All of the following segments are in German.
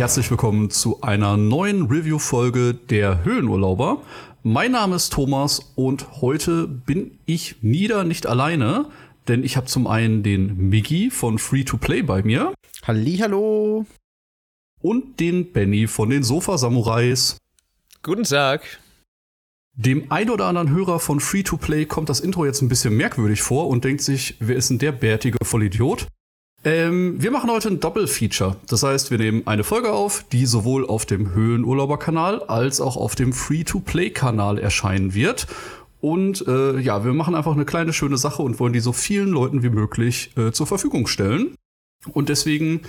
Herzlich willkommen zu einer neuen Review-Folge der Höhenurlauber. Mein Name ist Thomas und heute bin ich nieder nicht alleine, denn ich habe zum einen den Miggy von Free to Play bei mir. Hallo. Und den Benny von den Sofa Samurais. Guten Tag. Dem ein oder anderen Hörer von Free to Play kommt das Intro jetzt ein bisschen merkwürdig vor und denkt sich, wer ist denn der bärtige Vollidiot? Ähm, wir machen heute ein Doppelfeature. Das heißt, wir nehmen eine Folge auf, die sowohl auf dem Höhenurlauber-Kanal als auch auf dem Free-to-Play-Kanal erscheinen wird. Und äh, ja, wir machen einfach eine kleine schöne Sache und wollen die so vielen Leuten wie möglich äh, zur Verfügung stellen. Und deswegen,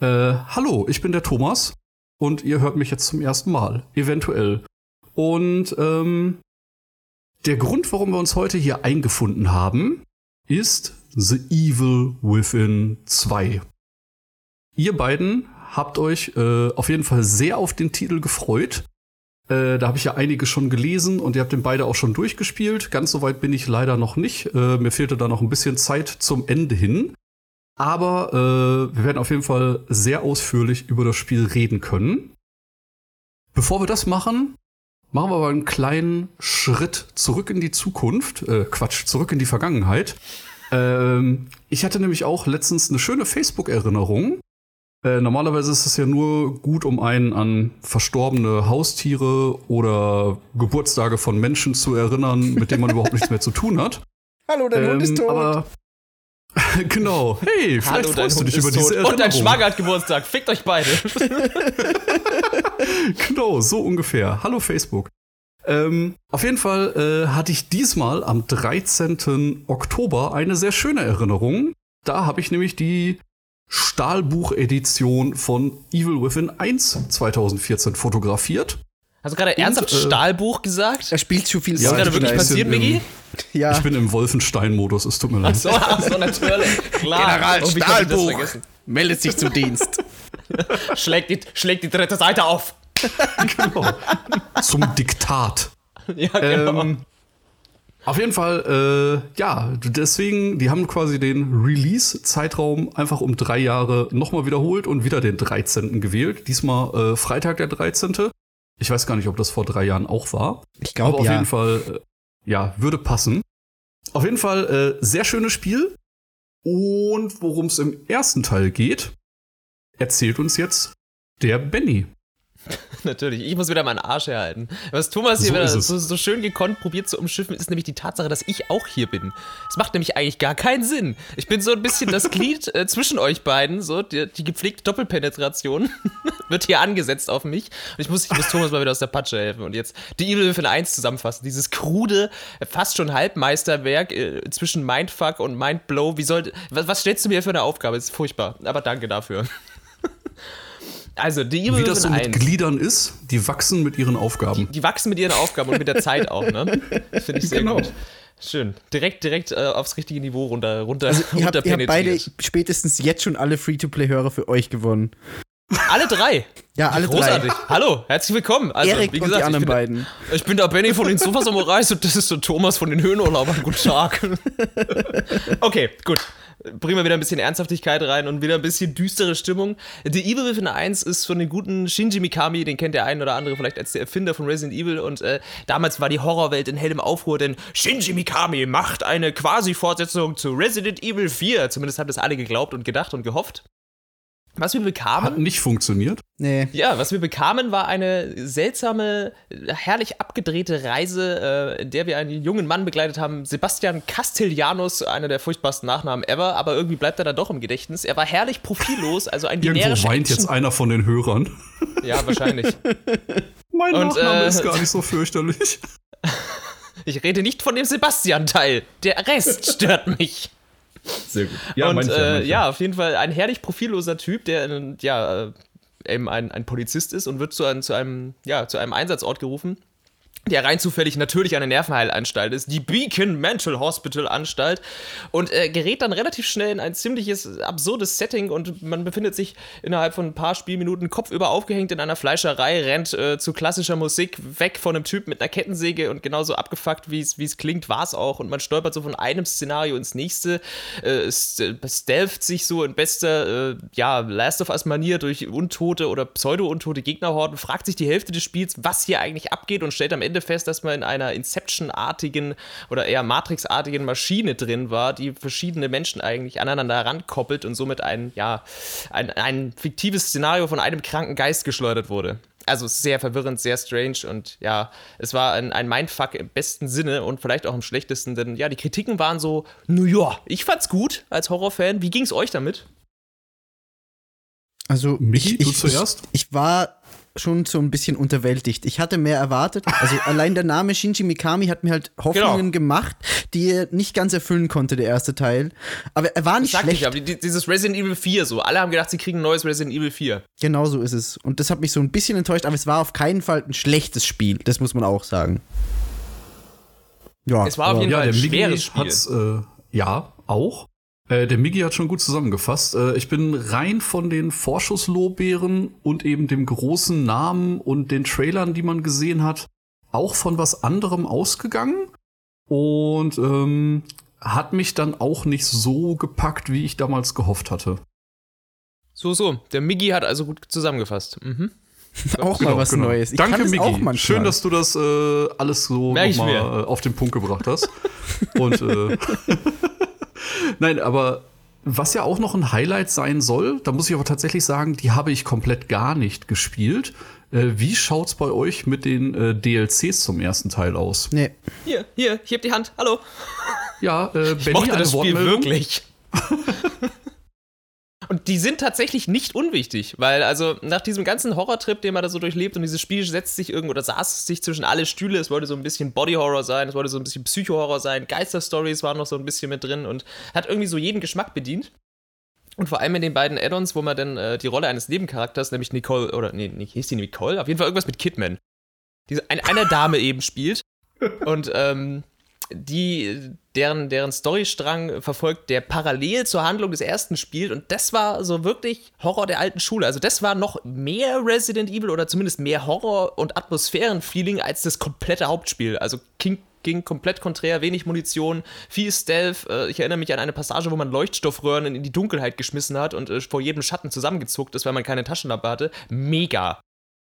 äh, hallo, ich bin der Thomas und ihr hört mich jetzt zum ersten Mal, eventuell. Und ähm, der Grund, warum wir uns heute hier eingefunden haben, ist The Evil Within 2. Ihr beiden habt euch äh, auf jeden Fall sehr auf den Titel gefreut. Äh, da habe ich ja einige schon gelesen und ihr habt den beide auch schon durchgespielt. Ganz so weit bin ich leider noch nicht. Äh, mir fehlte da noch ein bisschen Zeit zum Ende hin. Aber äh, wir werden auf jeden Fall sehr ausführlich über das Spiel reden können. Bevor wir das machen, machen wir aber einen kleinen Schritt zurück in die Zukunft. Äh, Quatsch, zurück in die Vergangenheit. Ähm, ich hatte nämlich auch letztens eine schöne Facebook-Erinnerung. Äh, normalerweise ist es ja nur gut, um einen an verstorbene Haustiere oder Geburtstage von Menschen zu erinnern, mit denen man überhaupt nichts mehr zu tun hat. Hallo, dein ähm, Hund ist tot. Aber genau. Hey, vielleicht Hallo, freust du dich über diese Erinnerung. Und dein Schwager hat Geburtstag. Fickt euch beide. genau, so ungefähr. Hallo Facebook. Ähm, auf jeden Fall äh, hatte ich diesmal am 13. Oktober eine sehr schöne Erinnerung. Da habe ich nämlich die Stahlbuch-Edition von Evil Within 1 2014 fotografiert. Hast du gerade ernsthaft äh, Stahlbuch gesagt? Er spielt zu viel ja, Ist gerade wirklich passiert, Miggi? Ja. Ich bin im Wolfenstein-Modus, es tut mir leid. Ach so, ach so natürlich. Klar. General oh, Stahlbuch meldet sich zum Dienst. schlägt, die, schlägt die dritte Seite auf genau. Zum Diktat. Ja, genau. Ähm, auf jeden Fall, äh, ja, deswegen, die haben quasi den Release-Zeitraum einfach um drei Jahre nochmal wiederholt und wieder den 13. gewählt. Diesmal äh, Freitag der 13. Ich weiß gar nicht, ob das vor drei Jahren auch war. Ich glaube, auf ja. jeden Fall, äh, ja, würde passen. Auf jeden Fall, äh, sehr schönes Spiel. Und worum es im ersten Teil geht, erzählt uns jetzt der Benny. Natürlich, ich muss wieder meinen Arsch herhalten. Was Thomas hier so wieder so, so, schön gekonnt probiert zu umschiffen, ist nämlich die Tatsache, dass ich auch hier bin. Es macht nämlich eigentlich gar keinen Sinn. Ich bin so ein bisschen das Glied äh, zwischen euch beiden, so die, die gepflegte Doppelpenetration wird hier angesetzt auf mich. Und ich muss, ich muss Thomas mal wieder aus der Patsche helfen und jetzt die Evil Within 1 zusammenfassen. Dieses krude, fast schon Halbmeisterwerk äh, zwischen Mindfuck und Mindblow. Wie soll, was, was stellst du mir für eine Aufgabe? Das ist furchtbar, aber danke dafür. Also, die Wie das so mit 1. Gliedern ist, die wachsen mit ihren Aufgaben. Die, die, wachsen mit ihren Aufgaben und mit der Zeit auch, ne? Finde ich sehr genau. gut. Schön. Direkt, direkt äh, aufs richtige Niveau runter, runter, also, ihr runter habt, ihr habt beide spätestens jetzt schon alle Free-to-Play-Hörer für euch gewonnen. Alle drei. Ja, alle Großartig. drei. Hallo, herzlich willkommen. Also, Erik wie gesagt, und die anderen ich bin, beiden. Ich bin der Benny von den Sofa Samurais und das ist der Thomas von den Höhenurlaubern. Guten Tag. okay, gut bringen wir wieder ein bisschen Ernsthaftigkeit rein und wieder ein bisschen düstere Stimmung. The Evil Within 1 ist von den guten Shinji Mikami, den kennt der ein oder andere vielleicht als der Erfinder von Resident Evil und äh, damals war die Horrorwelt in hellem Aufruhr, denn Shinji Mikami macht eine quasi-Fortsetzung zu Resident Evil 4. Zumindest haben das alle geglaubt und gedacht und gehofft. Was wir bekamen. Hat nicht funktioniert. Nee. Ja, was wir bekamen, war eine seltsame, herrlich abgedrehte Reise, äh, in der wir einen jungen Mann begleitet haben, Sebastian Castellanos, einer der furchtbarsten Nachnamen ever, aber irgendwie bleibt er da doch im Gedächtnis. Er war herrlich profillos, also ein Irgendwo weint Action jetzt einer von den Hörern. Ja, wahrscheinlich. mein Und, Nachname äh, ist gar nicht so fürchterlich. ich rede nicht von dem Sebastian-Teil. Der Rest stört mich. Sehr gut. Ja, und manche, äh, ja, auf jeden Fall ein herrlich profilloser Typ, der ja eben ein, ein Polizist ist und wird zu, ein, zu, einem, ja, zu einem Einsatzort gerufen der rein zufällig natürlich eine Nervenheilanstalt ist, die Beacon Mental Hospital Anstalt und äh, gerät dann relativ schnell in ein ziemliches absurdes Setting und man befindet sich innerhalb von ein paar Spielminuten kopfüber aufgehängt in einer Fleischerei, rennt äh, zu klassischer Musik weg von einem Typ mit einer Kettensäge und genauso abgefuckt, wie es klingt, war es auch. Und man stolpert so von einem Szenario ins nächste, äh, stealtht sich so in bester, äh, ja, Last of Us Manier durch untote oder pseudo-untote Gegnerhorden, fragt sich die Hälfte des Spiels, was hier eigentlich abgeht und stellt am Ende Ende fest, dass man in einer Inception-artigen oder eher Matrix-artigen Maschine drin war, die verschiedene Menschen eigentlich aneinander herankoppelt und somit ein, ja, ein, ein fiktives Szenario von einem kranken Geist geschleudert wurde. Also sehr verwirrend, sehr strange und ja, es war ein, ein Mindfuck im besten Sinne und vielleicht auch im schlechtesten, denn ja, die Kritiken waren so, naja, ich fand's gut als Horrorfan. Wie ging's euch damit? Also, Michi, ich, ich, ich, ich war schon so ein bisschen unterwältigt. Ich hatte mehr erwartet. Also allein der Name Shinji Mikami hat mir halt Hoffnungen genau. gemacht, die er nicht ganz erfüllen konnte, der erste Teil. Aber er war nicht Sag schlecht. Ich, aber dieses Resident Evil 4 so. Alle haben gedacht, sie kriegen ein neues Resident Evil 4. Genau so ist es. Und das hat mich so ein bisschen enttäuscht, aber es war auf keinen Fall ein schlechtes Spiel. Das muss man auch sagen. Ja, es war auf jeden Fall ein schweres Spiel. Äh, ja, auch. Äh, der Migi hat schon gut zusammengefasst. Äh, ich bin rein von den Vorschusslorbeeren und eben dem großen Namen und den Trailern, die man gesehen hat, auch von was anderem ausgegangen. Und ähm, hat mich dann auch nicht so gepackt, wie ich damals gehofft hatte. So, so. Der Migi hat also gut zusammengefasst. Mhm. auch genau, mal was genau. Neues. Ich Danke, Migi. Schön, dass du das äh, alles so nochmal äh, auf den Punkt gebracht hast. Und äh, Nein, aber was ja auch noch ein Highlight sein soll, da muss ich aber tatsächlich sagen, die habe ich komplett gar nicht gespielt. Äh, wie schaut's bei euch mit den äh, DLCs zum ersten Teil aus? Nee. Hier, hier, ich heb die Hand. Hallo. Ja, äh, Benny, ich mochte das Spiel wirklich. Und die sind tatsächlich nicht unwichtig, weil also nach diesem ganzen Horrortrip, den man da so durchlebt und dieses Spiel setzt sich irgendwo oder saß sich zwischen alle Stühle, es wollte so ein bisschen Body-Horror sein, es wollte so ein bisschen Psycho-Horror sein, Geister-Stories waren noch so ein bisschen mit drin und hat irgendwie so jeden Geschmack bedient. Und vor allem in den beiden Add-ons, wo man dann äh, die Rolle eines Nebencharakters, nämlich Nicole, oder nee, nicht hieß die Nicole, auf jeden Fall irgendwas mit Kidman, die ein, eine Dame eben spielt. Und ähm, die, deren, deren Storystrang verfolgt, der parallel zur Handlung des ersten spielt. Und das war so wirklich Horror der alten Schule. Also, das war noch mehr Resident Evil oder zumindest mehr Horror- und Atmosphären-Feeling als das komplette Hauptspiel. Also, King ging komplett konträr, wenig Munition, viel Stealth. Äh, ich erinnere mich an eine Passage, wo man Leuchtstoffröhren in die Dunkelheit geschmissen hat und äh, vor jedem Schatten zusammengezuckt ist, weil man keine Taschenlampe hatte. Mega.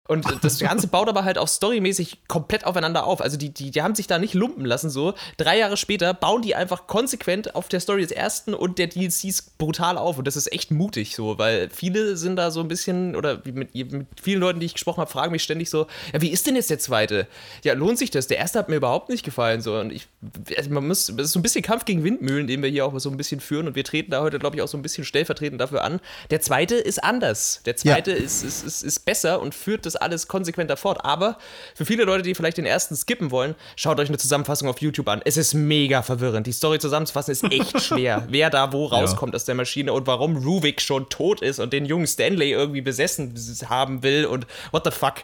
Und das Ganze baut aber halt auch storymäßig komplett aufeinander auf. Also die, die, die haben sich da nicht lumpen lassen so. Drei Jahre später bauen die einfach konsequent auf der Story des ersten und der DLCs brutal auf. Und das ist echt mutig so, weil viele sind da so ein bisschen, oder mit, mit vielen Leuten, die ich gesprochen habe, fragen mich ständig so, ja, wie ist denn jetzt der zweite? Ja, lohnt sich das? Der erste hat mir überhaupt nicht gefallen. So. Und ich, also man muss, das ist so ein bisschen Kampf gegen Windmühlen, den wir hier auch so ein bisschen führen. Und wir treten da heute, glaube ich, auch so ein bisschen stellvertretend dafür an. Der zweite ist anders. Der zweite ja. ist, ist, ist, ist besser und führt das alles konsequenter fort. Aber für viele Leute, die vielleicht den ersten skippen wollen, schaut euch eine Zusammenfassung auf YouTube an. Es ist mega verwirrend. Die Story zusammenzufassen ist echt schwer. Wer da wo rauskommt ja. aus der Maschine und warum Ruvik schon tot ist und den jungen Stanley irgendwie besessen haben will und what the fuck.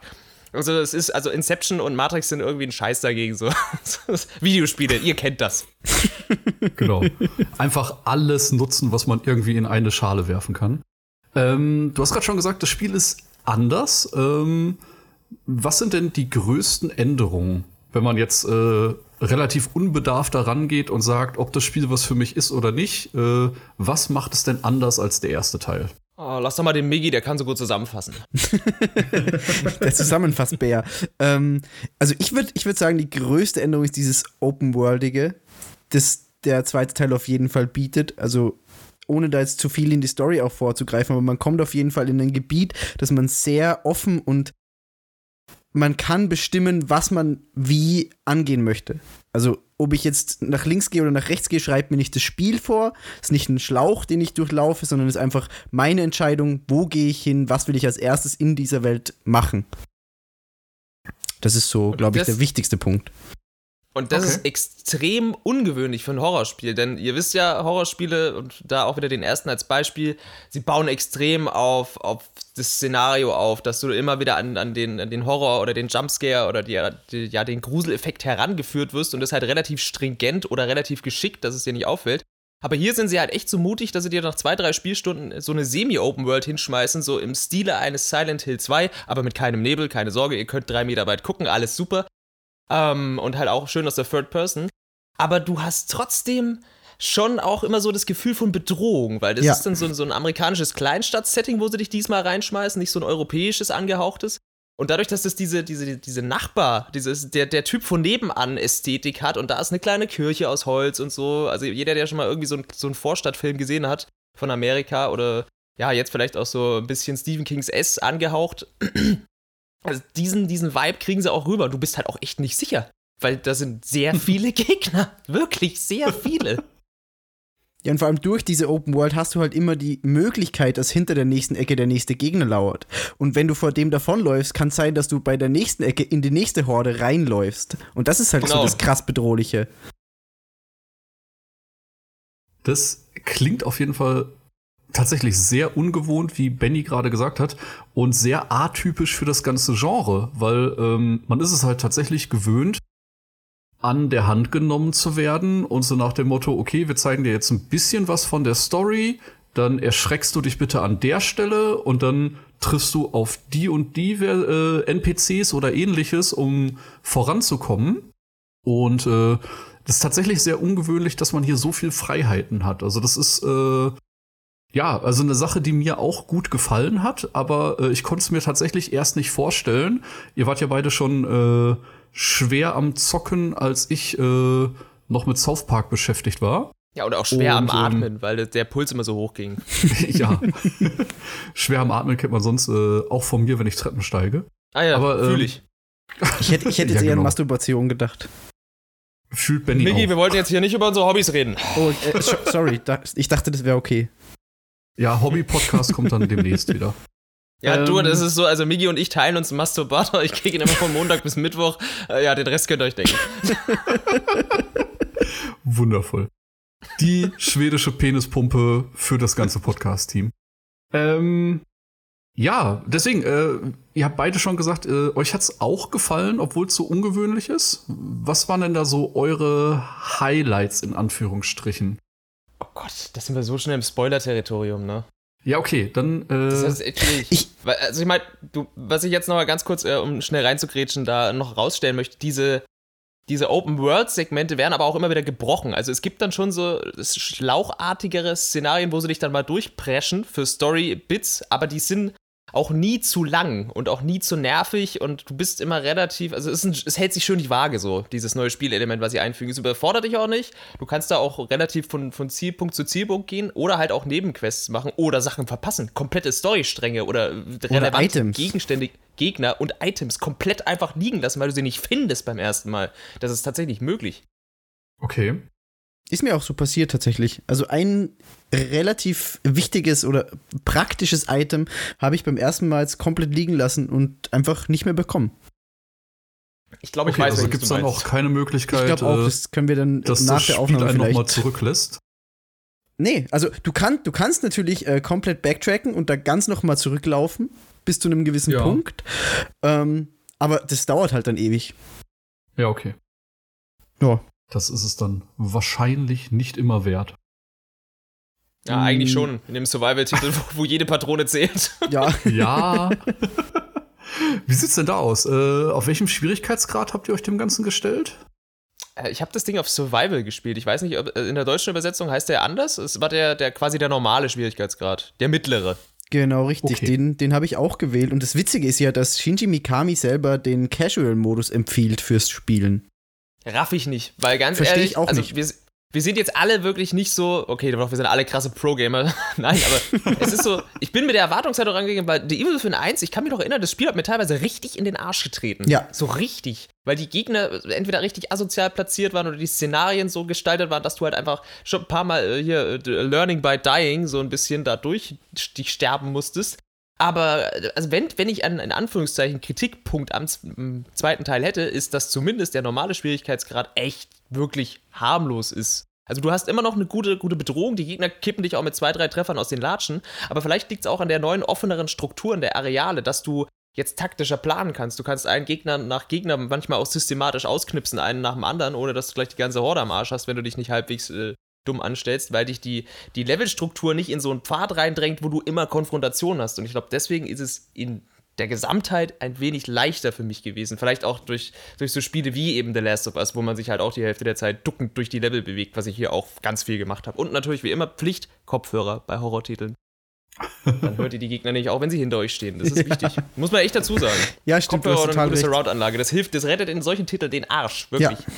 Also es ist, also Inception und Matrix sind irgendwie ein Scheiß dagegen. So. Videospiele, ihr kennt das. Genau. Einfach alles nutzen, was man irgendwie in eine Schale werfen kann. Ähm, du hast gerade schon gesagt, das Spiel ist anders. Ähm, was sind denn die größten Änderungen, wenn man jetzt äh, relativ unbedarft daran geht und sagt, ob das Spiel was für mich ist oder nicht? Äh, was macht es denn anders als der erste Teil? Oh, lass doch mal den Migi, der kann so gut zusammenfassen. der Zusammenfassbär. ähm, also ich würde ich würd sagen, die größte Änderung ist dieses Open-Worldige, das der zweite Teil auf jeden Fall bietet. Also ohne da jetzt zu viel in die Story auch vorzugreifen, aber man kommt auf jeden Fall in ein Gebiet, das man sehr offen und man kann bestimmen, was man wie angehen möchte. Also, ob ich jetzt nach links gehe oder nach rechts gehe, schreibt mir nicht das Spiel vor. Es ist nicht ein Schlauch, den ich durchlaufe, sondern es ist einfach meine Entscheidung, wo gehe ich hin, was will ich als erstes in dieser Welt machen. Das ist so, glaube ich, der wichtigste Punkt. Und das okay. ist extrem ungewöhnlich für ein Horrorspiel, denn ihr wisst ja, Horrorspiele, und da auch wieder den ersten als Beispiel, sie bauen extrem auf, auf das Szenario auf, dass du immer wieder an, an, den, an den Horror oder den Jumpscare oder die, die, ja, den Gruseleffekt herangeführt wirst und das halt relativ stringent oder relativ geschickt, dass es dir nicht auffällt. Aber hier sind sie halt echt so mutig, dass sie dir nach zwei, drei Spielstunden so eine Semi-Open World hinschmeißen, so im Stile eines Silent Hill 2, aber mit keinem Nebel, keine Sorge, ihr könnt drei Meter weit gucken, alles super. Ähm, und halt auch schön aus der Third Person. Aber du hast trotzdem schon auch immer so das Gefühl von Bedrohung, weil das ja. ist dann so, so ein amerikanisches Kleinstadt-Setting, wo sie dich diesmal reinschmeißen, nicht so ein europäisches angehauchtes. Und dadurch, dass das diese, diese, diese Nachbar, dieses, der, der Typ von nebenan Ästhetik hat und da ist eine kleine Kirche aus Holz und so, also jeder, der schon mal irgendwie so, ein, so einen Vorstadtfilm gesehen hat von Amerika oder ja, jetzt vielleicht auch so ein bisschen Stephen Kings S angehaucht, also diesen, diesen Vibe kriegen sie auch rüber. Du bist halt auch echt nicht sicher, weil da sind sehr viele Gegner. Wirklich sehr viele. Ja, und vor allem durch diese Open World hast du halt immer die Möglichkeit, dass hinter der nächsten Ecke der nächste Gegner lauert. Und wenn du vor dem davonläufst, kann es sein, dass du bei der nächsten Ecke in die nächste Horde reinläufst. Und das ist halt genau. so das krass Bedrohliche. Das klingt auf jeden Fall tatsächlich sehr ungewohnt, wie Benny gerade gesagt hat, und sehr atypisch für das ganze Genre, weil ähm, man ist es halt tatsächlich gewöhnt, an der Hand genommen zu werden und so nach dem Motto, okay, wir zeigen dir jetzt ein bisschen was von der Story, dann erschreckst du dich bitte an der Stelle und dann triffst du auf die und die äh, NPCs oder ähnliches, um voranzukommen. Und äh, das ist tatsächlich sehr ungewöhnlich, dass man hier so viel Freiheiten hat. Also das ist äh, ja, also eine Sache, die mir auch gut gefallen hat, aber äh, ich konnte es mir tatsächlich erst nicht vorstellen. Ihr wart ja beide schon äh, schwer am Zocken, als ich äh, noch mit South Park beschäftigt war. Ja, oder auch schwer Und, am ähm, Atmen, weil der Puls immer so hoch ging. ja. schwer am Atmen kennt man sonst äh, auch von mir, wenn ich Treppen steige. Ah ja, ähm, fühle ich. Ich hätte, ich hätte jetzt ja, eher genau. an Masturbation gedacht. Fühlt Benny Migi, wir wollten jetzt hier nicht über unsere Hobbys reden. Oh, äh, sorry, ich dachte, das wäre okay. Ja, Hobby-Podcast kommt dann demnächst wieder. Ja, ähm, du, das ist so, also Migi und ich teilen uns einen Masturbator. Ich kriege ihn immer von Montag bis Mittwoch. Äh, ja, den Rest könnt ihr euch denken. Wundervoll. Die schwedische Penispumpe für das ganze Podcast-Team. Ähm, ja, deswegen, äh, ihr habt beide schon gesagt, äh, euch hat's auch gefallen, obwohl es so ungewöhnlich ist. Was waren denn da so eure Highlights in Anführungsstrichen? Oh Gott, das sind wir so schnell im Spoiler-Territorium, ne? Ja, okay, dann. Äh, das heißt, ich, also ich meine, was ich jetzt noch mal ganz kurz, äh, um schnell reinzugrätschen, da noch rausstellen möchte, diese, diese Open-World-Segmente werden aber auch immer wieder gebrochen. Also es gibt dann schon so schlauchartigere Szenarien, wo sie dich dann mal durchpreschen für Story-Bits, aber die sind auch nie zu lang und auch nie zu nervig und du bist immer relativ, also es, ein, es, hält sich schön die Waage so, dieses neue Spielelement, was sie einfügen. Es überfordert dich auch nicht. Du kannst da auch relativ von, von Zielpunkt zu Zielpunkt gehen oder halt auch Nebenquests machen oder Sachen verpassen. Komplette Storystränge oder, oder relevante Items. Gegenstände, Gegner und Items komplett einfach liegen lassen, weil du sie nicht findest beim ersten Mal. Das ist tatsächlich möglich. Okay. Ist mir auch so passiert tatsächlich. Also ein relativ wichtiges oder praktisches Item habe ich beim ersten Mal jetzt komplett liegen lassen und einfach nicht mehr bekommen. Ich glaube, ich okay, weiß, also gibt es dann auch keine Möglichkeit, ich glaube auch, das können wir dann dass nach das der Aufnahme einen vielleicht nochmal zurücklässt. Nee, also du, kann, du kannst natürlich äh, komplett backtracken und da ganz nochmal zurücklaufen bis zu einem gewissen ja. Punkt. Ähm, aber das dauert halt dann ewig. Ja, okay. Ja. Das ist es dann wahrscheinlich nicht immer wert. Ja, eigentlich hm. schon. In dem Survival-Titel, wo, wo, jede Patrone zählt. Ja. ja. Wie sieht's denn da aus? Äh, auf welchem Schwierigkeitsgrad habt ihr euch dem Ganzen gestellt? Äh, ich habe das Ding auf Survival gespielt. Ich weiß nicht, ob äh, in der deutschen Übersetzung heißt der anders. Es war der, der quasi der normale Schwierigkeitsgrad, der mittlere. Genau, richtig. Okay. Den, den habe ich auch gewählt. Und das Witzige ist ja, dass Shinji Mikami selber den Casual-Modus empfiehlt fürs Spielen. Raff ich nicht, weil ganz Versteh ehrlich, ich auch also nicht. Wir, wir sind jetzt alle wirklich nicht so, okay, doch, wir sind alle krasse Pro-Gamer. Nein, aber es ist so, ich bin mit der Erwartungshaltung rangegangen, weil The Evil Within 1, ich kann mich noch erinnern, das Spiel hat mir teilweise richtig in den Arsch getreten. Ja. So richtig. Weil die Gegner entweder richtig asozial platziert waren oder die Szenarien so gestaltet waren, dass du halt einfach schon ein paar Mal äh, hier äh, Learning by Dying so ein bisschen da durch dich sterben musstest. Aber also wenn, wenn ich einen in Anführungszeichen Kritikpunkt am zweiten Teil hätte, ist, dass zumindest der normale Schwierigkeitsgrad echt wirklich harmlos ist. Also du hast immer noch eine gute, gute Bedrohung, die Gegner kippen dich auch mit zwei, drei Treffern aus den Latschen, aber vielleicht liegt es auch an der neuen, offeneren Strukturen der Areale, dass du jetzt taktischer planen kannst. Du kannst einen Gegner nach Gegner manchmal auch systematisch ausknipsen, einen nach dem anderen, ohne dass du gleich die ganze Horde am Arsch hast, wenn du dich nicht halbwegs äh, dumm anstellst, weil dich die, die Levelstruktur nicht in so einen Pfad reindrängt, wo du immer Konfrontation hast. Und ich glaube, deswegen ist es in der Gesamtheit ein wenig leichter für mich gewesen. Vielleicht auch durch, durch so Spiele wie eben The Last of Us, wo man sich halt auch die Hälfte der Zeit duckend durch die Level bewegt, was ich hier auch ganz viel gemacht habe. Und natürlich wie immer Pflicht Kopfhörer bei Horrortiteln. Dann hört ihr die Gegner nicht, auch wenn sie hinter euch stehen. Das ist wichtig. Ja. Muss man echt dazu sagen. Ja, stimmt. Kopfhörer oder eine gute Surround-Anlage. Das hilft, das rettet in solchen Titeln den Arsch. Wirklich. Ja.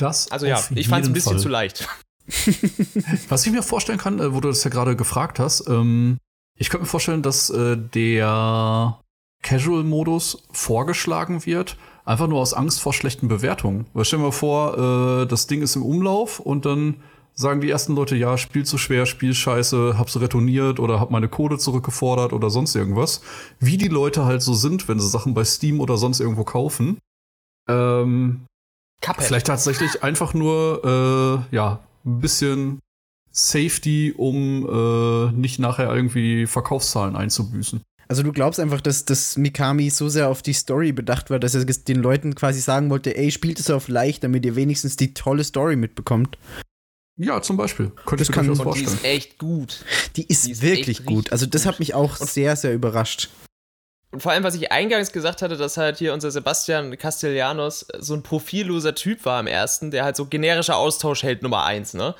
Das also ja, ich fand es ein bisschen Fall. zu leicht. Was ich mir vorstellen kann, äh, wo du das ja gerade gefragt hast, ähm, ich könnte mir vorstellen, dass äh, der Casual-Modus vorgeschlagen wird, einfach nur aus Angst vor schlechten Bewertungen. Weil stell dir mal vor, äh, das Ding ist im Umlauf und dann sagen die ersten Leute, ja, Spiel zu schwer, Spiel scheiße, hab's retourniert oder hab meine Code zurückgefordert oder sonst irgendwas. Wie die Leute halt so sind, wenn sie Sachen bei Steam oder sonst irgendwo kaufen. Ähm, Cuphead. Vielleicht tatsächlich einfach nur, äh, ja, ein bisschen Safety, um äh, nicht nachher irgendwie Verkaufszahlen einzubüßen. Also du glaubst einfach, dass, dass Mikami so sehr auf die Story bedacht war, dass er den Leuten quasi sagen wollte, ey, spielt es auf leicht, damit ihr wenigstens die tolle Story mitbekommt. Ja, zum Beispiel. Könnte ich mir das vorstellen. Die ist echt gut. Die ist, die ist wirklich gut. Also das hat mich auch sehr, sehr überrascht. Und vor allem, was ich eingangs gesagt hatte, dass halt hier unser Sebastian Castellanos so ein profilloser Typ war im ersten, der halt so generischer Austauschheld Nummer eins, ne?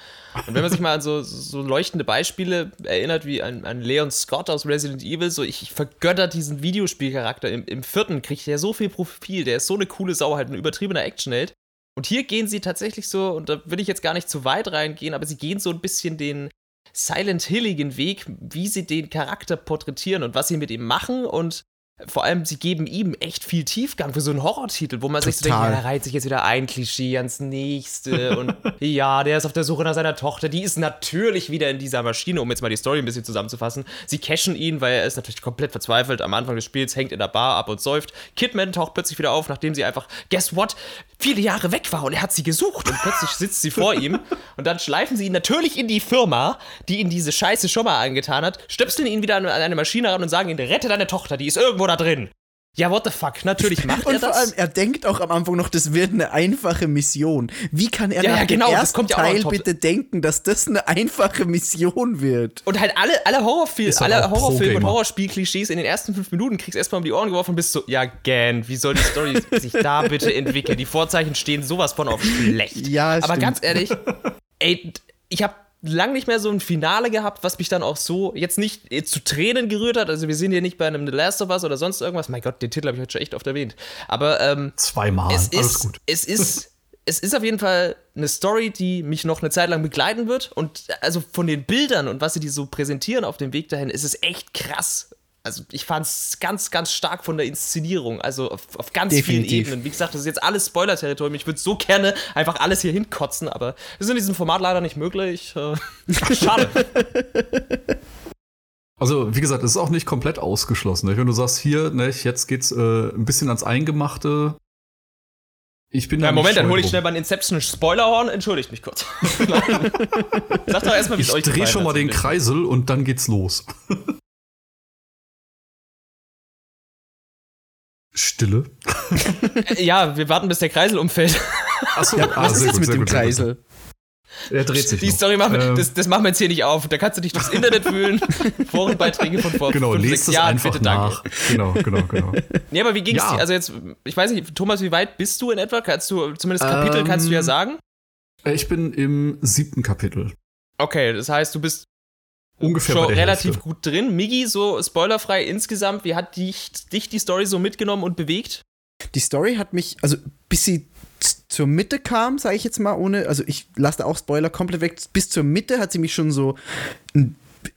Und wenn man sich mal an so, so leuchtende Beispiele erinnert, wie an, an Leon Scott aus Resident Evil, so ich, ich vergötter diesen Videospielcharakter. Im, Im vierten kriegt er so viel Profil, der ist so eine coole Sau, halt ein übertriebener Actionheld. Und hier gehen sie tatsächlich so, und da will ich jetzt gar nicht zu weit reingehen, aber sie gehen so ein bisschen den Silent Hilligen Weg, wie sie den Charakter porträtieren und was sie mit ihm machen und vor allem, sie geben ihm echt viel Tiefgang für so einen Horrortitel, wo man Total. sich so denkt, ja, da reiht sich jetzt wieder ein Klischee ans nächste und ja, der ist auf der Suche nach seiner Tochter, die ist natürlich wieder in dieser Maschine, um jetzt mal die Story ein bisschen zusammenzufassen. Sie cashen ihn, weil er ist natürlich komplett verzweifelt am Anfang des Spiels, hängt in der Bar ab und säuft. Kidman taucht plötzlich wieder auf, nachdem sie einfach, guess what, viele Jahre weg war und er hat sie gesucht und plötzlich sitzt sie vor ihm und dann schleifen sie ihn natürlich in die Firma, die ihn diese Scheiße schon mal angetan hat, stöpseln ihn wieder an eine Maschine ran und sagen ihm, rette deine Tochter, die ist irgendwo da drin. Ja, what the fuck? Natürlich macht und er das. Und vor allem, er denkt auch am Anfang noch, das wird eine einfache Mission. Wie kann er ja, nach ja, genau, dem ersten ja Teil bitte denken, dass das eine einfache Mission wird? Und halt alle, alle Horrorfilme, alle Horrorfilme und Horrorspiel-Klischees in den ersten fünf Minuten kriegst du erstmal um die Ohren geworfen und bist so, ja, Gan, wie soll die Story sich da bitte entwickeln? Die Vorzeichen stehen sowas von auf schlecht. Ja, Aber stimmt. ganz ehrlich, ey, ich habe lang nicht mehr so ein Finale gehabt, was mich dann auch so jetzt nicht zu Tränen gerührt hat. Also wir sind hier nicht bei einem The Last of Us oder sonst irgendwas. Mein Gott, den Titel habe ich heute schon echt oft erwähnt. Aber ähm, zweimal, es alles ist, gut. Es ist es ist auf jeden Fall eine Story, die mich noch eine Zeit lang begleiten wird. Und also von den Bildern und was sie die so präsentieren auf dem Weg dahin, ist es echt krass also ich fand es ganz, ganz stark von der Inszenierung, also auf, auf ganz Definitiv. vielen Ebenen. Wie gesagt, das ist jetzt alles Spoiler-Territorium. Ich würde so gerne einfach alles hier hinkotzen, aber das ist in diesem Format leider nicht möglich. Äh, schade. Also, wie gesagt, es ist auch nicht komplett ausgeschlossen. Wenn du sagst, hier, ne, jetzt geht's äh, ein bisschen ans Eingemachte. Ich bin ja, Moment, dann hole ich schnell beim Inception Spoilerhorn. Entschuldigt mich kurz. Sag doch erstmal, wie es euch Ich drehe schon mal den Kreisel und dann geht's los. Stille. ja, wir warten, bis der Kreisel umfällt. Achso, ja, ah, was ist jetzt gut, mit dem gut, Kreisel? Er dreht sich. Die noch. Story machen wir, ähm, das, das, machen wir jetzt hier nicht auf. Da kannst du dich durchs Internet fühlen. Forenbeiträge von vor genau, fünf, sechs Jahren. Bitte nach. danke. Genau, genau, genau. nee, aber wie ging es ja. dir? Also jetzt, ich weiß nicht, Thomas, wie weit bist du in etwa? Kannst du, zumindest Kapitel ähm, kannst du ja sagen? Ich bin im siebten Kapitel. Okay, das heißt, du bist ungefähr schon relativ Hälfte. gut drin. Migi, so spoilerfrei insgesamt, wie hat dich, dich die Story so mitgenommen und bewegt? Die Story hat mich, also bis sie zur Mitte kam, sage ich jetzt mal, ohne, also ich lasse da auch Spoiler komplett weg, bis zur Mitte hat sie mich schon so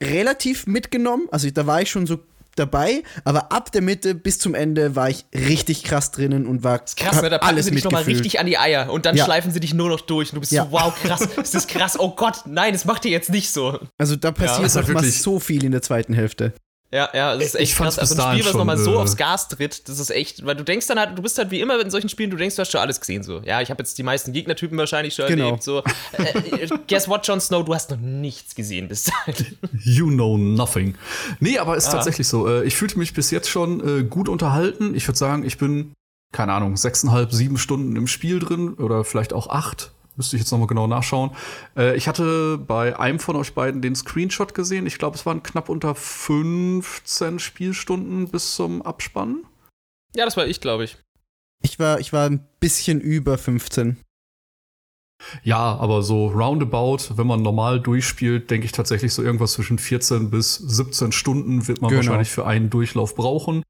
relativ mitgenommen. Also da war ich schon so dabei, aber ab der Mitte bis zum Ende war ich richtig krass drinnen und war das krass, ne? da packen alles sie dich nochmal richtig an die Eier und dann Ja. schleifen sie dich nur noch durch und du bist Ja. so, wow, krass, das ist krass, oh Gott, nein, das macht ihr jetzt nicht so. Also da passiert ist halt noch mal wirklich- so viel in der zweiten Hälfte. Ja, ja, das ist Ich echt fand's krass. Also ein Spiel, was nochmal so äh, aufs Gas tritt, das ist echt, weil du denkst dann halt, du bist halt wie immer in solchen Spielen, du denkst, du hast schon alles gesehen so. Ja, ich habe jetzt die meisten Gegnertypen wahrscheinlich schon Genau. erlebt. So, äh, guess what, Jon Snow, du hast noch nichts gesehen bis dahin. You know nothing. Nee, aber ist Ah. tatsächlich so. Äh, Ich fühlte mich bis jetzt schon äh, gut unterhalten. Ich würde sagen, ich bin, keine Ahnung, sechseinhalb, sieben Stunden im Spiel drin oder vielleicht auch acht. Müsste ich jetzt nochmal genau nachschauen. Äh, Ich hatte bei einem von euch beiden den Screenshot gesehen. Ich glaube, es waren knapp unter 15 Spielstunden bis zum Abspannen. Ja, das war ich, glaube ich. Ich war, ich war ein bisschen über 15. Ja, aber so roundabout, wenn man normal durchspielt, denke ich tatsächlich so irgendwas zwischen 14 bis 17 Stunden wird man Genau. wahrscheinlich für einen Durchlauf brauchen.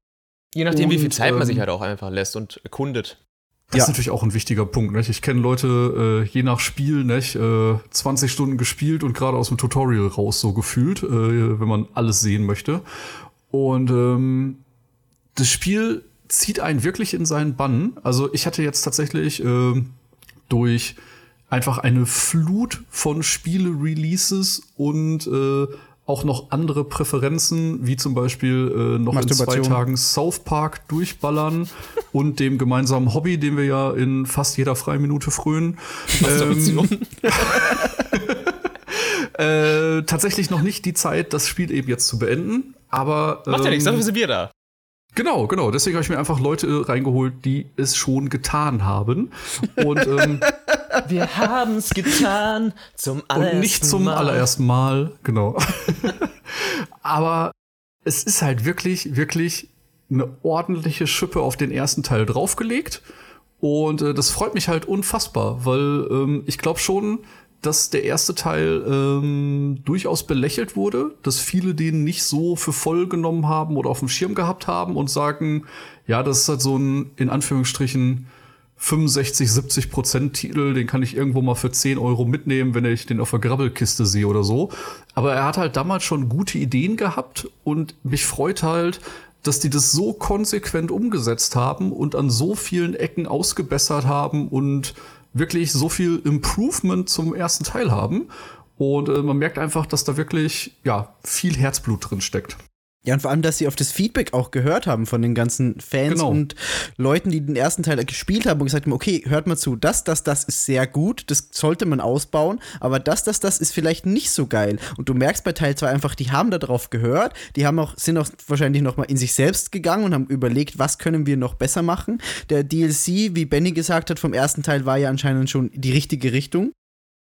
Je nachdem, wie viel Und, Zeit man ähm, sich halt auch einfach lässt und erkundet. Das Ja. ist natürlich auch ein wichtiger Punkt. Nicht? Ich kenne Leute, äh, je nach Spiel, nicht, äh, 20 Stunden gespielt und gerade aus dem Tutorial raus so gefühlt, äh, wenn man alles sehen möchte. Und ähm, das Spiel zieht einen wirklich in seinen Bann. Also ich hatte jetzt tatsächlich äh, durch einfach eine Flut von Spiele-Releases und äh, auch noch andere Präferenzen, wie zum Beispiel äh, noch in zwei. Tagen South Park durchballern und dem gemeinsamen Hobby, den wir ja in fast jeder Freiminute frönen. Ähm, äh, tatsächlich noch nicht die Zeit, das Spiel eben jetzt zu beenden. Aber Macht ja nichts, ähm, dafür sind wir da. Genau, genau. Deswegen habe ich mir einfach Leute äh, reingeholt, die es schon getan haben. Und, ähm, Wir haben es getan zum allerersten und nicht zum Mal. allerersten Mal. Genau. Aber es ist halt wirklich, wirklich eine ordentliche Schippe auf den ersten Teil draufgelegt. Und äh, das freut mich halt unfassbar, weil ähm, ich glaube schon, dass der erste Teil ähm, durchaus belächelt wurde, dass viele den nicht so für voll genommen haben oder auf dem Schirm gehabt haben und sagen, ja, das ist halt so ein, in Anführungsstrichen, 65, 70 Prozent Titel, den kann ich irgendwo mal für 10 Euro mitnehmen, wenn ich den auf der Grabbelkiste sehe oder so. Aber er hat halt damals schon gute Ideen gehabt und mich freut halt, dass die das so konsequent umgesetzt haben und an so vielen Ecken ausgebessert haben und wirklich so viel Improvement zum ersten Teil haben. Und äh, man merkt einfach, dass da wirklich ja viel Herzblut drin steckt. Ja, und vor allem, dass sie auf das Feedback auch gehört haben von den ganzen Fans Genau. und Leuten, die den ersten Teil gespielt haben und gesagt haben, okay, hört mal zu, das, das, das ist sehr gut, das sollte man ausbauen, aber das, das, das ist vielleicht nicht so geil. Und du merkst bei Teil 2 einfach, die haben darauf gehört, die haben auch, sind auch wahrscheinlich noch mal in sich selbst gegangen und haben überlegt, was können wir noch besser machen. Der DLC, wie Benny gesagt hat, vom ersten Teil war ja anscheinend schon die richtige Richtung.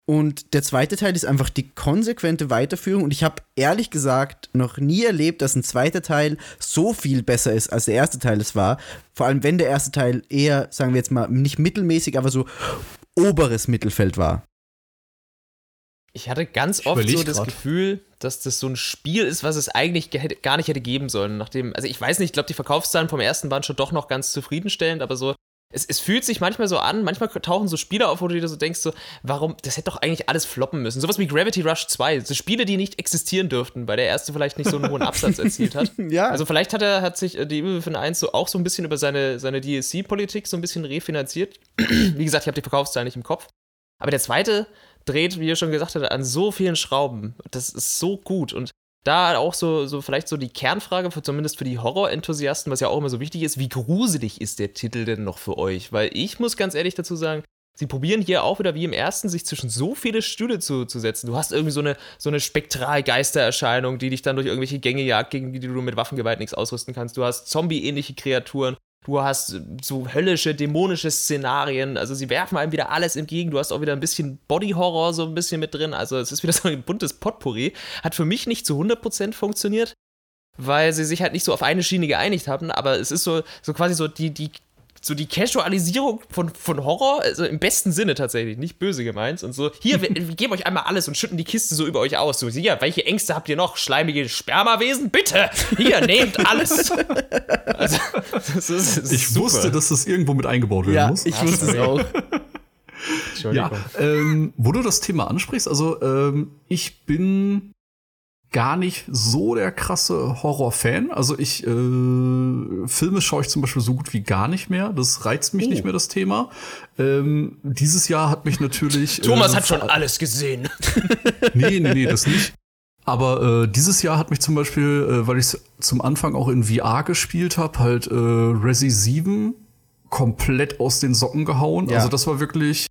Und der zweite Teil ist einfach die konsequente Weiterführung. Und ich habe ehrlich gesagt noch nie erlebt, dass ein zweiter Teil so viel besser ist, als der erste Teil es war. Vor allem, wenn der erste Teil eher, sagen wir jetzt mal, nicht mittelmäßig, aber so oberes Mittelfeld war. Ich hatte ganz Ich oft so das grad. Gefühl, dass das so ein Spiel ist, was es eigentlich gar nicht hätte geben sollen. Nachdem, also ich weiß nicht, ich glaube, die Verkaufszahlen vom ersten waren schon doch noch ganz zufriedenstellend, aber so, es, es fühlt sich manchmal so an, manchmal tauchen so Spiele auf, wo du dir so denkst, so, warum, das hätte doch eigentlich alles floppen müssen. Sowas wie Gravity Rush 2, so Spiele, die nicht existieren dürften, weil der erste vielleicht nicht so einen hohen Absatz erzielt hat. Ja. Also vielleicht hat er, hat sich äh, die Übelwürfen 1 so auch so ein bisschen über seine, seine DLC-Politik so ein bisschen refinanziert. wie gesagt, ich habe die Verkaufszahlen nicht im Kopf. Aber der zweite dreht, wie ihr schon gesagt habt, an so vielen Schrauben. Das ist so gut. Und da auch so, so vielleicht so die Kernfrage, für, zumindest für die Horror-Enthusiasten, was ja auch immer so wichtig ist, wie gruselig ist der Titel denn noch für euch? Weil ich muss ganz ehrlich dazu sagen, Sie probieren hier auch wieder wie im ersten, sich zwischen so viele Stühle zu, zu setzen. Du hast irgendwie so eine, so eine Spektral-Geistererscheinung, die dich dann durch irgendwelche Gänge jagt, gegen die du mit Waffengewalt nichts ausrüsten kannst. Du hast Zombie-ähnliche Kreaturen. Du hast so höllische, dämonische Szenarien. Also sie werfen einem wieder alles entgegen. Du hast auch wieder ein bisschen Body-Horror so ein bisschen mit drin. Also es ist wieder so ein buntes Potpourri. Hat für mich nicht zu 100% funktioniert, weil sie sich halt nicht so auf eine Schiene geeinigt haben. Aber es ist so, so quasi so die, die, so die Casualisierung von, von Horror, also im besten Sinne tatsächlich, nicht böse gemeint. Und so, hier, wir, wir geben euch einmal alles und schütten die Kiste so über euch aus. So, hier, welche Ängste habt ihr noch? Schleimige Spermawesen? Bitte! Hier, nehmt alles! Also, das ist, das ist Ich super. wusste, dass das irgendwo mit eingebaut werden Ja, muss. ich wusste es auch. Ja, ähm, wo du das Thema ansprichst, also ähm, ich bin gar nicht so der krasse Horror-Fan. Also ich, äh, Filme schaue ich zum Beispiel so gut wie gar nicht mehr. Das reizt mich oh. nicht mehr, das Thema. Ähm, dieses Jahr hat mich natürlich. Thomas äh, hat schon alles gesehen. nee, nee, nee, das nicht. Aber äh, dieses Jahr hat mich zum Beispiel, äh, weil ich es zum Anfang auch in VR gespielt habe, halt äh, Resi 7 komplett aus den Socken gehauen. Ja. Also das war wirklich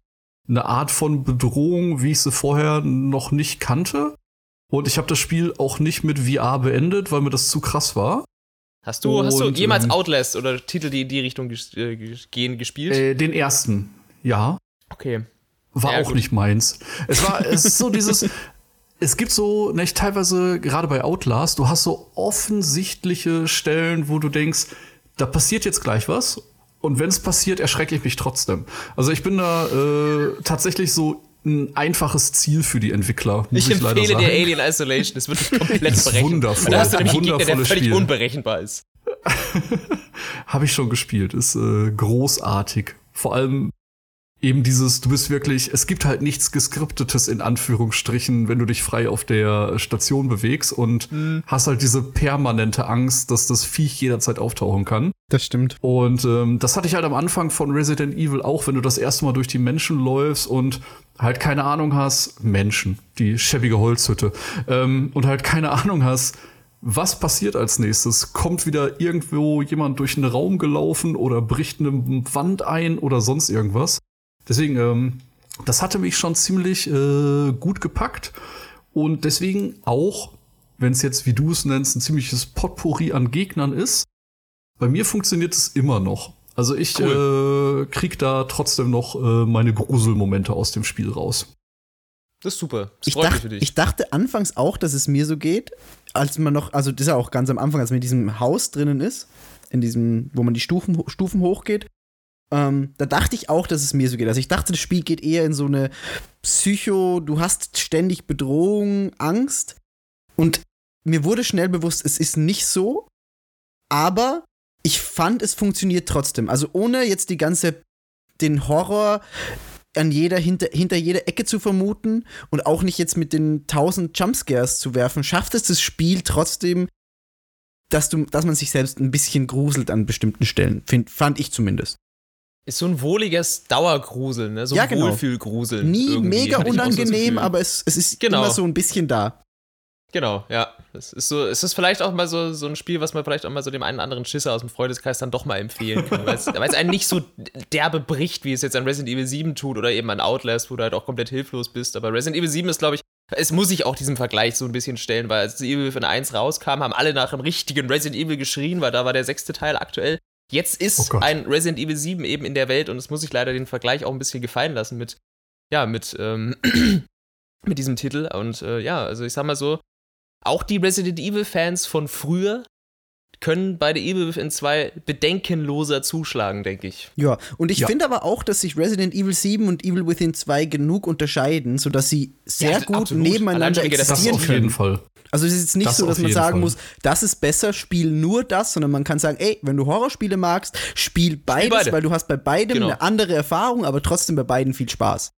eine Art von Bedrohung, wie ich sie vorher noch nicht kannte. Und ich habe das Spiel auch nicht mit VR beendet, weil mir das zu krass war. Hast du, und, hast du jemals ähm, Outlast oder Titel, die in die Richtung ges äh, gehen, gespielt? Äh, den ersten, ja. Okay. War ja, auch gut. nicht meins. Es war, es ist so dieses, es gibt so, nicht teilweise gerade bei Outlast, du hast so offensichtliche Stellen, wo du denkst, da passiert jetzt gleich was. Und wenn es passiert, erschrecke ich mich trotzdem. Also ich bin da äh, tatsächlich so ein einfaches Ziel für die Entwickler. ich, ich empfehle dir Alien Isolation. Das wird dich komplett berechenbar. Wundervoll. Da hast du nämlich einen Gegner, der völlig Spiel. unberechenbar ist. Habe ich schon gespielt. Ist äh, großartig. Vor allem eben dieses, du bist wirklich, es gibt halt nichts geskriptetes in Anführungsstrichen, wenn du dich frei auf der Station bewegst und mhm. hast halt diese permanente Angst, dass das Viech jederzeit auftauchen kann. Das stimmt. Und ähm, das hatte ich halt am Anfang von Resident Evil auch, wenn du das erste Mal durch die Menschen läufst und halt keine Ahnung hast, Menschen, die schäbige Holzhütte, ähm, und halt keine Ahnung hast, was passiert als nächstes? Kommt wieder irgendwo jemand durch einen Raum gelaufen oder bricht eine Wand ein oder sonst irgendwas? Deswegen, ähm, das hatte mich schon ziemlich äh, gut gepackt. Und deswegen auch, wenn es jetzt, wie du es nennst, ein ziemliches Potpourri an Gegnern ist, bei mir funktioniert es immer noch. Also ich cool. äh, krieg da trotzdem noch äh, meine Gruselmomente aus dem Spiel raus. Das ist super. Das ich, dacht, ich dachte anfangs auch, dass es mir so geht, als man noch, also das ist ja auch ganz am Anfang, als man in diesem Haus drinnen ist, in diesem, wo man die Stufen, Stufen hochgeht. Ähm, da dachte ich auch, dass es mir so geht. Also ich dachte, das Spiel geht eher in so eine Psycho, du hast ständig Bedrohung, Angst. Und mir wurde schnell bewusst, es ist nicht so. Aber ich fand, es funktioniert trotzdem. Also ohne jetzt die ganze, den Horror an jeder, hinter, hinter jeder Ecke zu vermuten und auch nicht jetzt mit den tausend Jumpscares zu werfen, schafft es das Spiel trotzdem, dass, du, dass man sich selbst ein bisschen gruselt an bestimmten Stellen. Find, fand ich zumindest. Ist so ein wohliges Dauergruseln, ne? so ja, ein genau. Wohlfühlgruseln. Nie mega unangenehm, so aber es, es ist genau. immer so ein bisschen da. Genau, ja. Es ist so, es ist vielleicht auch mal so, so ein Spiel, was man vielleicht auch mal so dem einen oder anderen Schisser aus dem Freundeskreis dann doch mal empfehlen kann. weil, es, einen nicht so derbe bricht, wie es jetzt an Resident Evil 7 tut oder eben an Outlast, wo du halt auch komplett hilflos bist. Aber Resident Evil 7 ist, glaube ich, es muss ich auch diesem Vergleich so ein bisschen stellen, weil als Evil von 1 rauskam, haben alle nach einem richtigen Resident Evil geschrien, weil da war der sechste Teil aktuell. Jetzt ist oh ein Resident Evil 7 eben in der Welt und es muss sich leider den Vergleich auch ein bisschen gefallen lassen mit, ja, mit, ähm, mit diesem Titel. Und äh, ja, also ich sag mal so, auch die Resident Evil-Fans von früher können bei der Evil Within 2 bedenkenloser zuschlagen, denke ich. Ja, und ich ja. finde aber auch, dass sich Resident Evil 7 und Evil Within 2 genug unterscheiden, sodass sie sehr ja, gut absolut. nebeneinander existieren das auf jeden Fall. Also es ist jetzt nicht das so, dass man sagen Fall. muss, das ist besser, spiel nur das, sondern man kann sagen, ey, wenn du Horrorspiele magst, spiel beides, spiel beide. weil du hast bei beidem genau. eine andere Erfahrung, aber trotzdem bei beiden viel Spaß.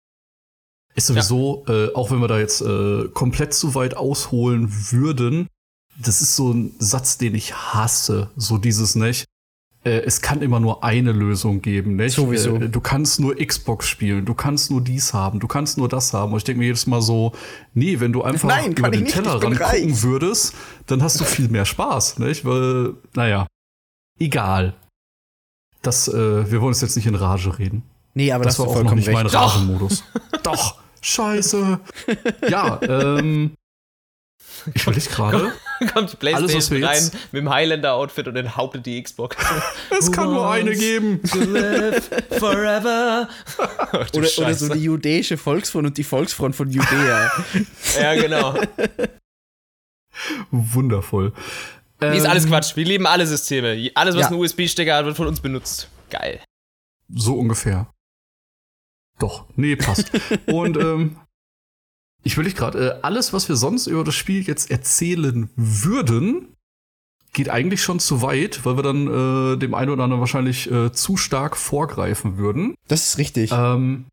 Ist sowieso, ja. äh, auch wenn wir da jetzt äh, komplett zu weit ausholen würden, das ist so ein Satz, den ich hasse. So dieses, nicht? Äh, es kann immer nur eine Lösung geben, nicht? Sowieso. Äh, du kannst nur Xbox spielen, du kannst nur dies haben, du kannst nur das haben. Und ich denke mir jedes Mal so, nee, wenn du einfach Nein, über den Tellerrand gucken würdest, dann hast du viel mehr Spaß, nicht? Weil, naja, egal. Das, äh, wir wollen uns jetzt nicht in Rage reden. Nee, aber das, das war auch noch nicht recht. mein Ragemodus. Doch, scheiße. Ja, ähm, ich überlege gerade. Kommt die Playstation rein mit dem Highlander-Outfit und dann hauptet die Xbox. es kann nur eine geben. forever. oder, oder, so die judäische Volksfront und die Volksfront von Judäa. ja, genau. Wundervoll. Nee, ist alles ähm, Quatsch. Wir lieben alle Systeme. Alles, was ja. einen USB-Stecker hat, wird von uns benutzt. Geil. So ungefähr. Doch, nee, passt. und ähm, ich will dich gerade, äh, alles, was wir sonst über das Spiel jetzt erzählen würden, geht eigentlich schon zu weit, weil wir dann äh, dem einen oder anderen wahrscheinlich äh, zu stark vorgreifen würden. Das ist richtig. Ähm,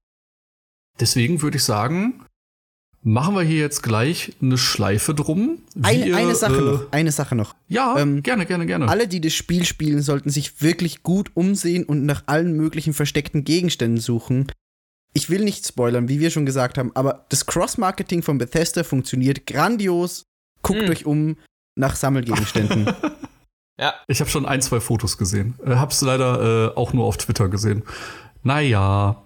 deswegen würde ich sagen, machen wir hier jetzt gleich eine Schleife drum. Ein, ihr, eine Sache äh, noch, eine Sache noch. Ja, ähm, gerne, gerne, gerne. Alle, die das Spiel spielen, sollten sich wirklich gut umsehen und nach allen möglichen versteckten Gegenständen suchen. Ich will nicht spoilern, wie wir schon gesagt haben, aber das Cross-Marketing von Bethesda funktioniert grandios. Guckt hm. euch um nach Sammelgegenständen. ja. Ich habe schon ein, zwei Fotos gesehen. Äh, hab's leider äh, auch nur auf Twitter gesehen. Naja,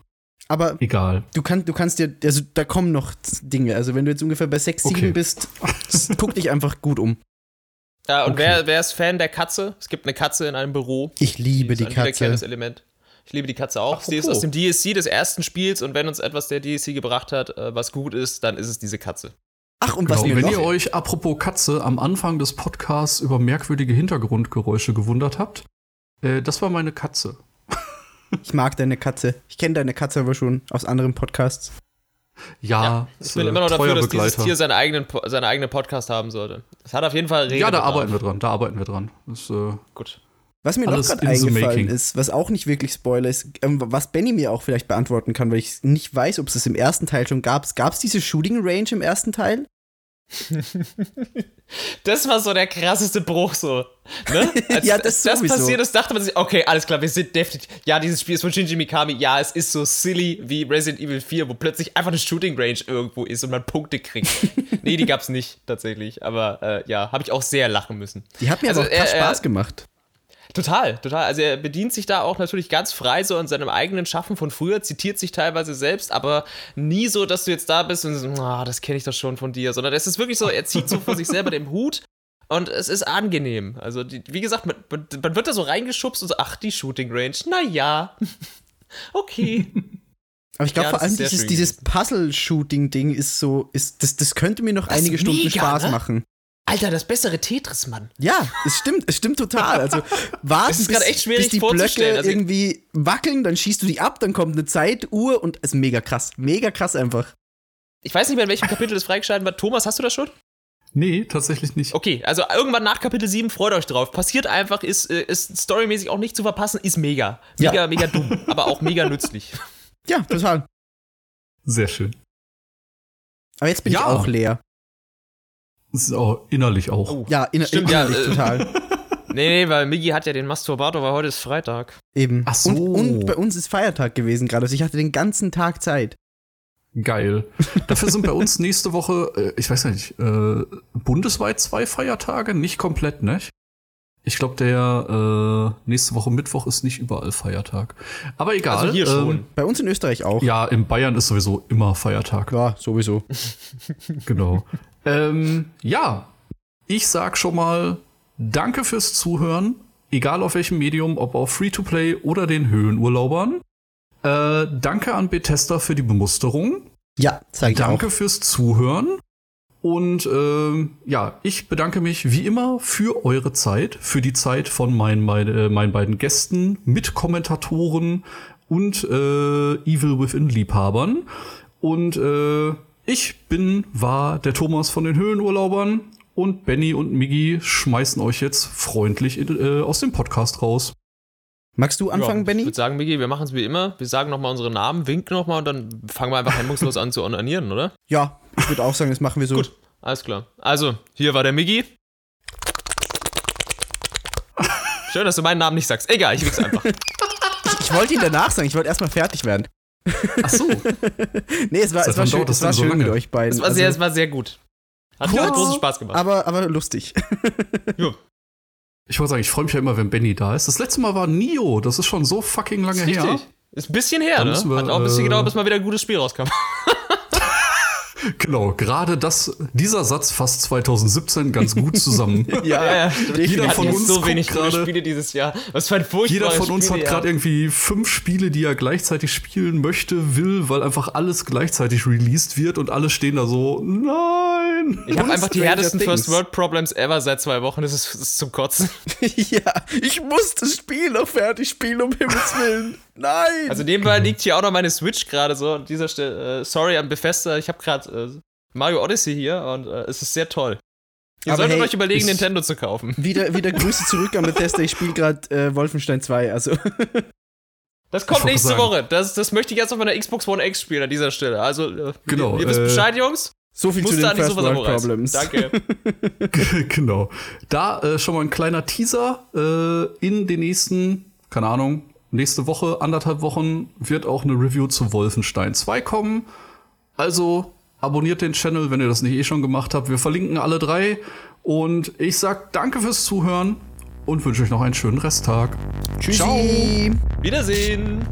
aber egal. Du, kann, du kannst dir, also da kommen noch Dinge. Also wenn du jetzt ungefähr bei 6, 7 okay. bist, guck dich einfach gut um. Ja, und okay. wer, wer ist Fan der Katze? Es gibt eine Katze in einem Büro. Ich liebe die, die Katze. Element. Ich liebe die Katze auch. Apropos. Sie ist aus dem DSC des ersten Spiels und wenn uns etwas der DSC gebracht hat, äh, was gut ist, dann ist es diese Katze. Ach, und was genau. Wenn ihr euch, apropos Katze, am Anfang des Podcasts über merkwürdige Hintergrundgeräusche gewundert habt, äh, das war meine Katze. Ich mag deine Katze. Ich kenne deine Katze aber schon aus anderen Podcasts. Ja, ja ich bin immer noch dafür, dass Begleiter. dieses Tier seinen eigenen, seinen eigenen Podcast haben sollte. Das hat auf jeden Fall Regeln. Ja, da arbeiten wir dran. Da arbeiten wir dran. Das, äh, Gut. Was mir noch gerade eingefallen ist, was auch nicht wirklich Spoiler ist, ähm, was Benny mir auch vielleicht beantworten kann, weil ich nicht weiß, ob es es im ersten Teil schon gab. Gab es diese Shooting Range im ersten Teil? das war so der krasseste Bruch so. Ne? Als ja, das, das passiert ist, dachte man sich, okay, alles klar, wir sind definitiv. Ja, dieses Spiel ist von Shinji Mikami. Ja, es ist so silly wie Resident Evil 4, wo plötzlich einfach eine Shooting Range irgendwo ist und man Punkte kriegt. nee, die gab's nicht tatsächlich. Aber äh, ja, habe ich auch sehr lachen müssen. Die hat mir also, aber auch äh, Spaß gemacht. Total, total. Also er bedient sich da auch natürlich ganz frei so an seinem eigenen Schaffen von früher, zitiert sich teilweise selbst, aber nie so, dass du jetzt da bist und so, oh, das kenne ich doch schon von dir, sondern es ist wirklich so, er zieht so vor sich selber den Hut und es ist angenehm. Also die, wie gesagt, man, man, wird da so reingeschubst und so, ach, die Shooting Range, naja, okay. Aber ich glaube ja, vor allem dieses, dieses Puzzle-Shooting-Ding ist so, ist, das, das könnte mir noch das einige Stunden mega, Spaß ne? machen. Alter, das bessere Tetris, Mann. Ja, es stimmt, es stimmt total. Also warten, es ist bis, echt schwierig bis die Blöcke also, irgendwie wackeln, dann schießt du die ab, dann kommt eine Zeituhr und es ist mega krass. Mega krass einfach. Ich weiß nicht mehr, in welchem Kapitel das freigeschalten war. Thomas, hast du das schon? Nee, tatsächlich nicht. Okay, also irgendwann nach Kapitel 7 freut euch drauf. Passiert einfach, ist, äh, ist storymäßig auch nicht zu verpassen, ist mega. Mega, ja. mega dumm, aber auch mega nützlich. Ja, total. Sehr schön. Aber jetzt bin ja. ich auch leer. Das ist auch innerlich auch. Oh, ja, inner Stimmt, innerlich ja, äh, total. Nee, nee, weil Migi hat ja den Masturbator, weil heute ist Freitag. Eben. Ach so. Und, und bei uns ist Feiertag gewesen gerade. Also ich hatte den ganzen Tag Zeit. Geil. Dafür sind bei uns nächste Woche, äh, ich weiß nicht, äh, bundesweit zwei Feiertage, nicht komplett, ne? Ich glaube, der äh, nächste Woche Mittwoch ist nicht überall Feiertag. Aber egal. Also hier schon. Ähm, bei uns in Österreich auch. Ja, in Bayern ist sowieso immer Feiertag. Ja, sowieso. genau. Ähm, ja, ich sag schon mal Danke fürs Zuhören, egal auf welchem Medium, ob auf Free-to-Play oder den Höhenurlaubern. Äh, danke an Bethesda für die Bemusterung. Ja, zeig ich Danke auch. fürs Zuhören. Und äh, ja, ich bedanke mich wie immer für eure Zeit, für die Zeit von meinen, meine, äh, meinen beiden Gästen, Mitkommentatoren und äh, Evil Within Liebhabern. Und äh, ich bin, war der Thomas von den Höhenurlaubern und Benny und Miggy schmeißen euch jetzt freundlich in, äh, aus dem Podcast raus. Magst du anfangen, ja, Benny? Ich würde sagen, Miggy, wir machen es wie immer. Wir sagen nochmal unsere Namen, winken nochmal und dann fangen wir einfach hemmungslos an zu onanieren, oder? Ja, ich würde auch sagen, das machen wir so. Gut, alles klar. Also, hier war der Miggy. Schön, dass du meinen Namen nicht sagst. Egal, ich wichs einfach. ich, ich wollte ihn danach sagen, ich wollte erstmal fertig werden. Ach so. nee, es war, es war schön, es war schön mit euch beiden. Es war, also, sehr, es war sehr gut. Hat kurz, großen Spaß gemacht. Aber, aber lustig. ja. Ich wollte sagen, ich freue mich ja immer, wenn Benny da ist. Das letzte Mal war Nio. Das ist schon so fucking lange ist her. Ist ein bisschen her, ne? Wir, Hat auch ein bisschen äh, gedauert, bis mal wieder ein gutes Spiel rauskam. Genau, gerade das, dieser Satz fasst 2017 ganz gut zusammen. ja, ja, jeder von uns so wenig grade, Spiele dieses Jahr. Was für ein Jeder von uns Spiele, hat gerade irgendwie fünf Spiele, die er gleichzeitig spielen möchte, will, weil einfach alles gleichzeitig released wird und alle stehen da so, nein. Ich habe einfach die härtesten First World Problems ever seit zwei Wochen. Das ist, das ist zum Kotzen. ja, ich muss das Spiel noch fertig spielen, um Himmels Willen. Nein! Also nebenbei liegt hier auch noch meine Switch gerade so an dieser Stelle. Äh, sorry an Bethesda, ich habe gerade äh, Mario Odyssey hier und äh, es ist sehr toll. Ihr Aber solltet hey, euch überlegen, Nintendo zu kaufen. Wieder, wieder Grüße zurück an Bethesda, ich spiele gerade äh, Wolfenstein 2, also. Das kommt nächste Woche. Das, das möchte ich jetzt auf meiner Xbox One X spielen an dieser Stelle. Also, genau, ihr, ihr wisst äh, Bescheid, Jungs. So viel zu den First World Problems. Danke. genau. Da äh, schon mal ein kleiner Teaser. Äh, in den nächsten, keine Ahnung, nächste Woche, anderthalb Wochen wird auch eine Review zu Wolfenstein 2 kommen. Also abonniert den Channel, wenn ihr das nicht eh schon gemacht habt. Wir verlinken alle drei. Und ich sag danke fürs Zuhören und wünsche euch noch einen schönen Resttag. Tschüssi. Ciao. Wiedersehen.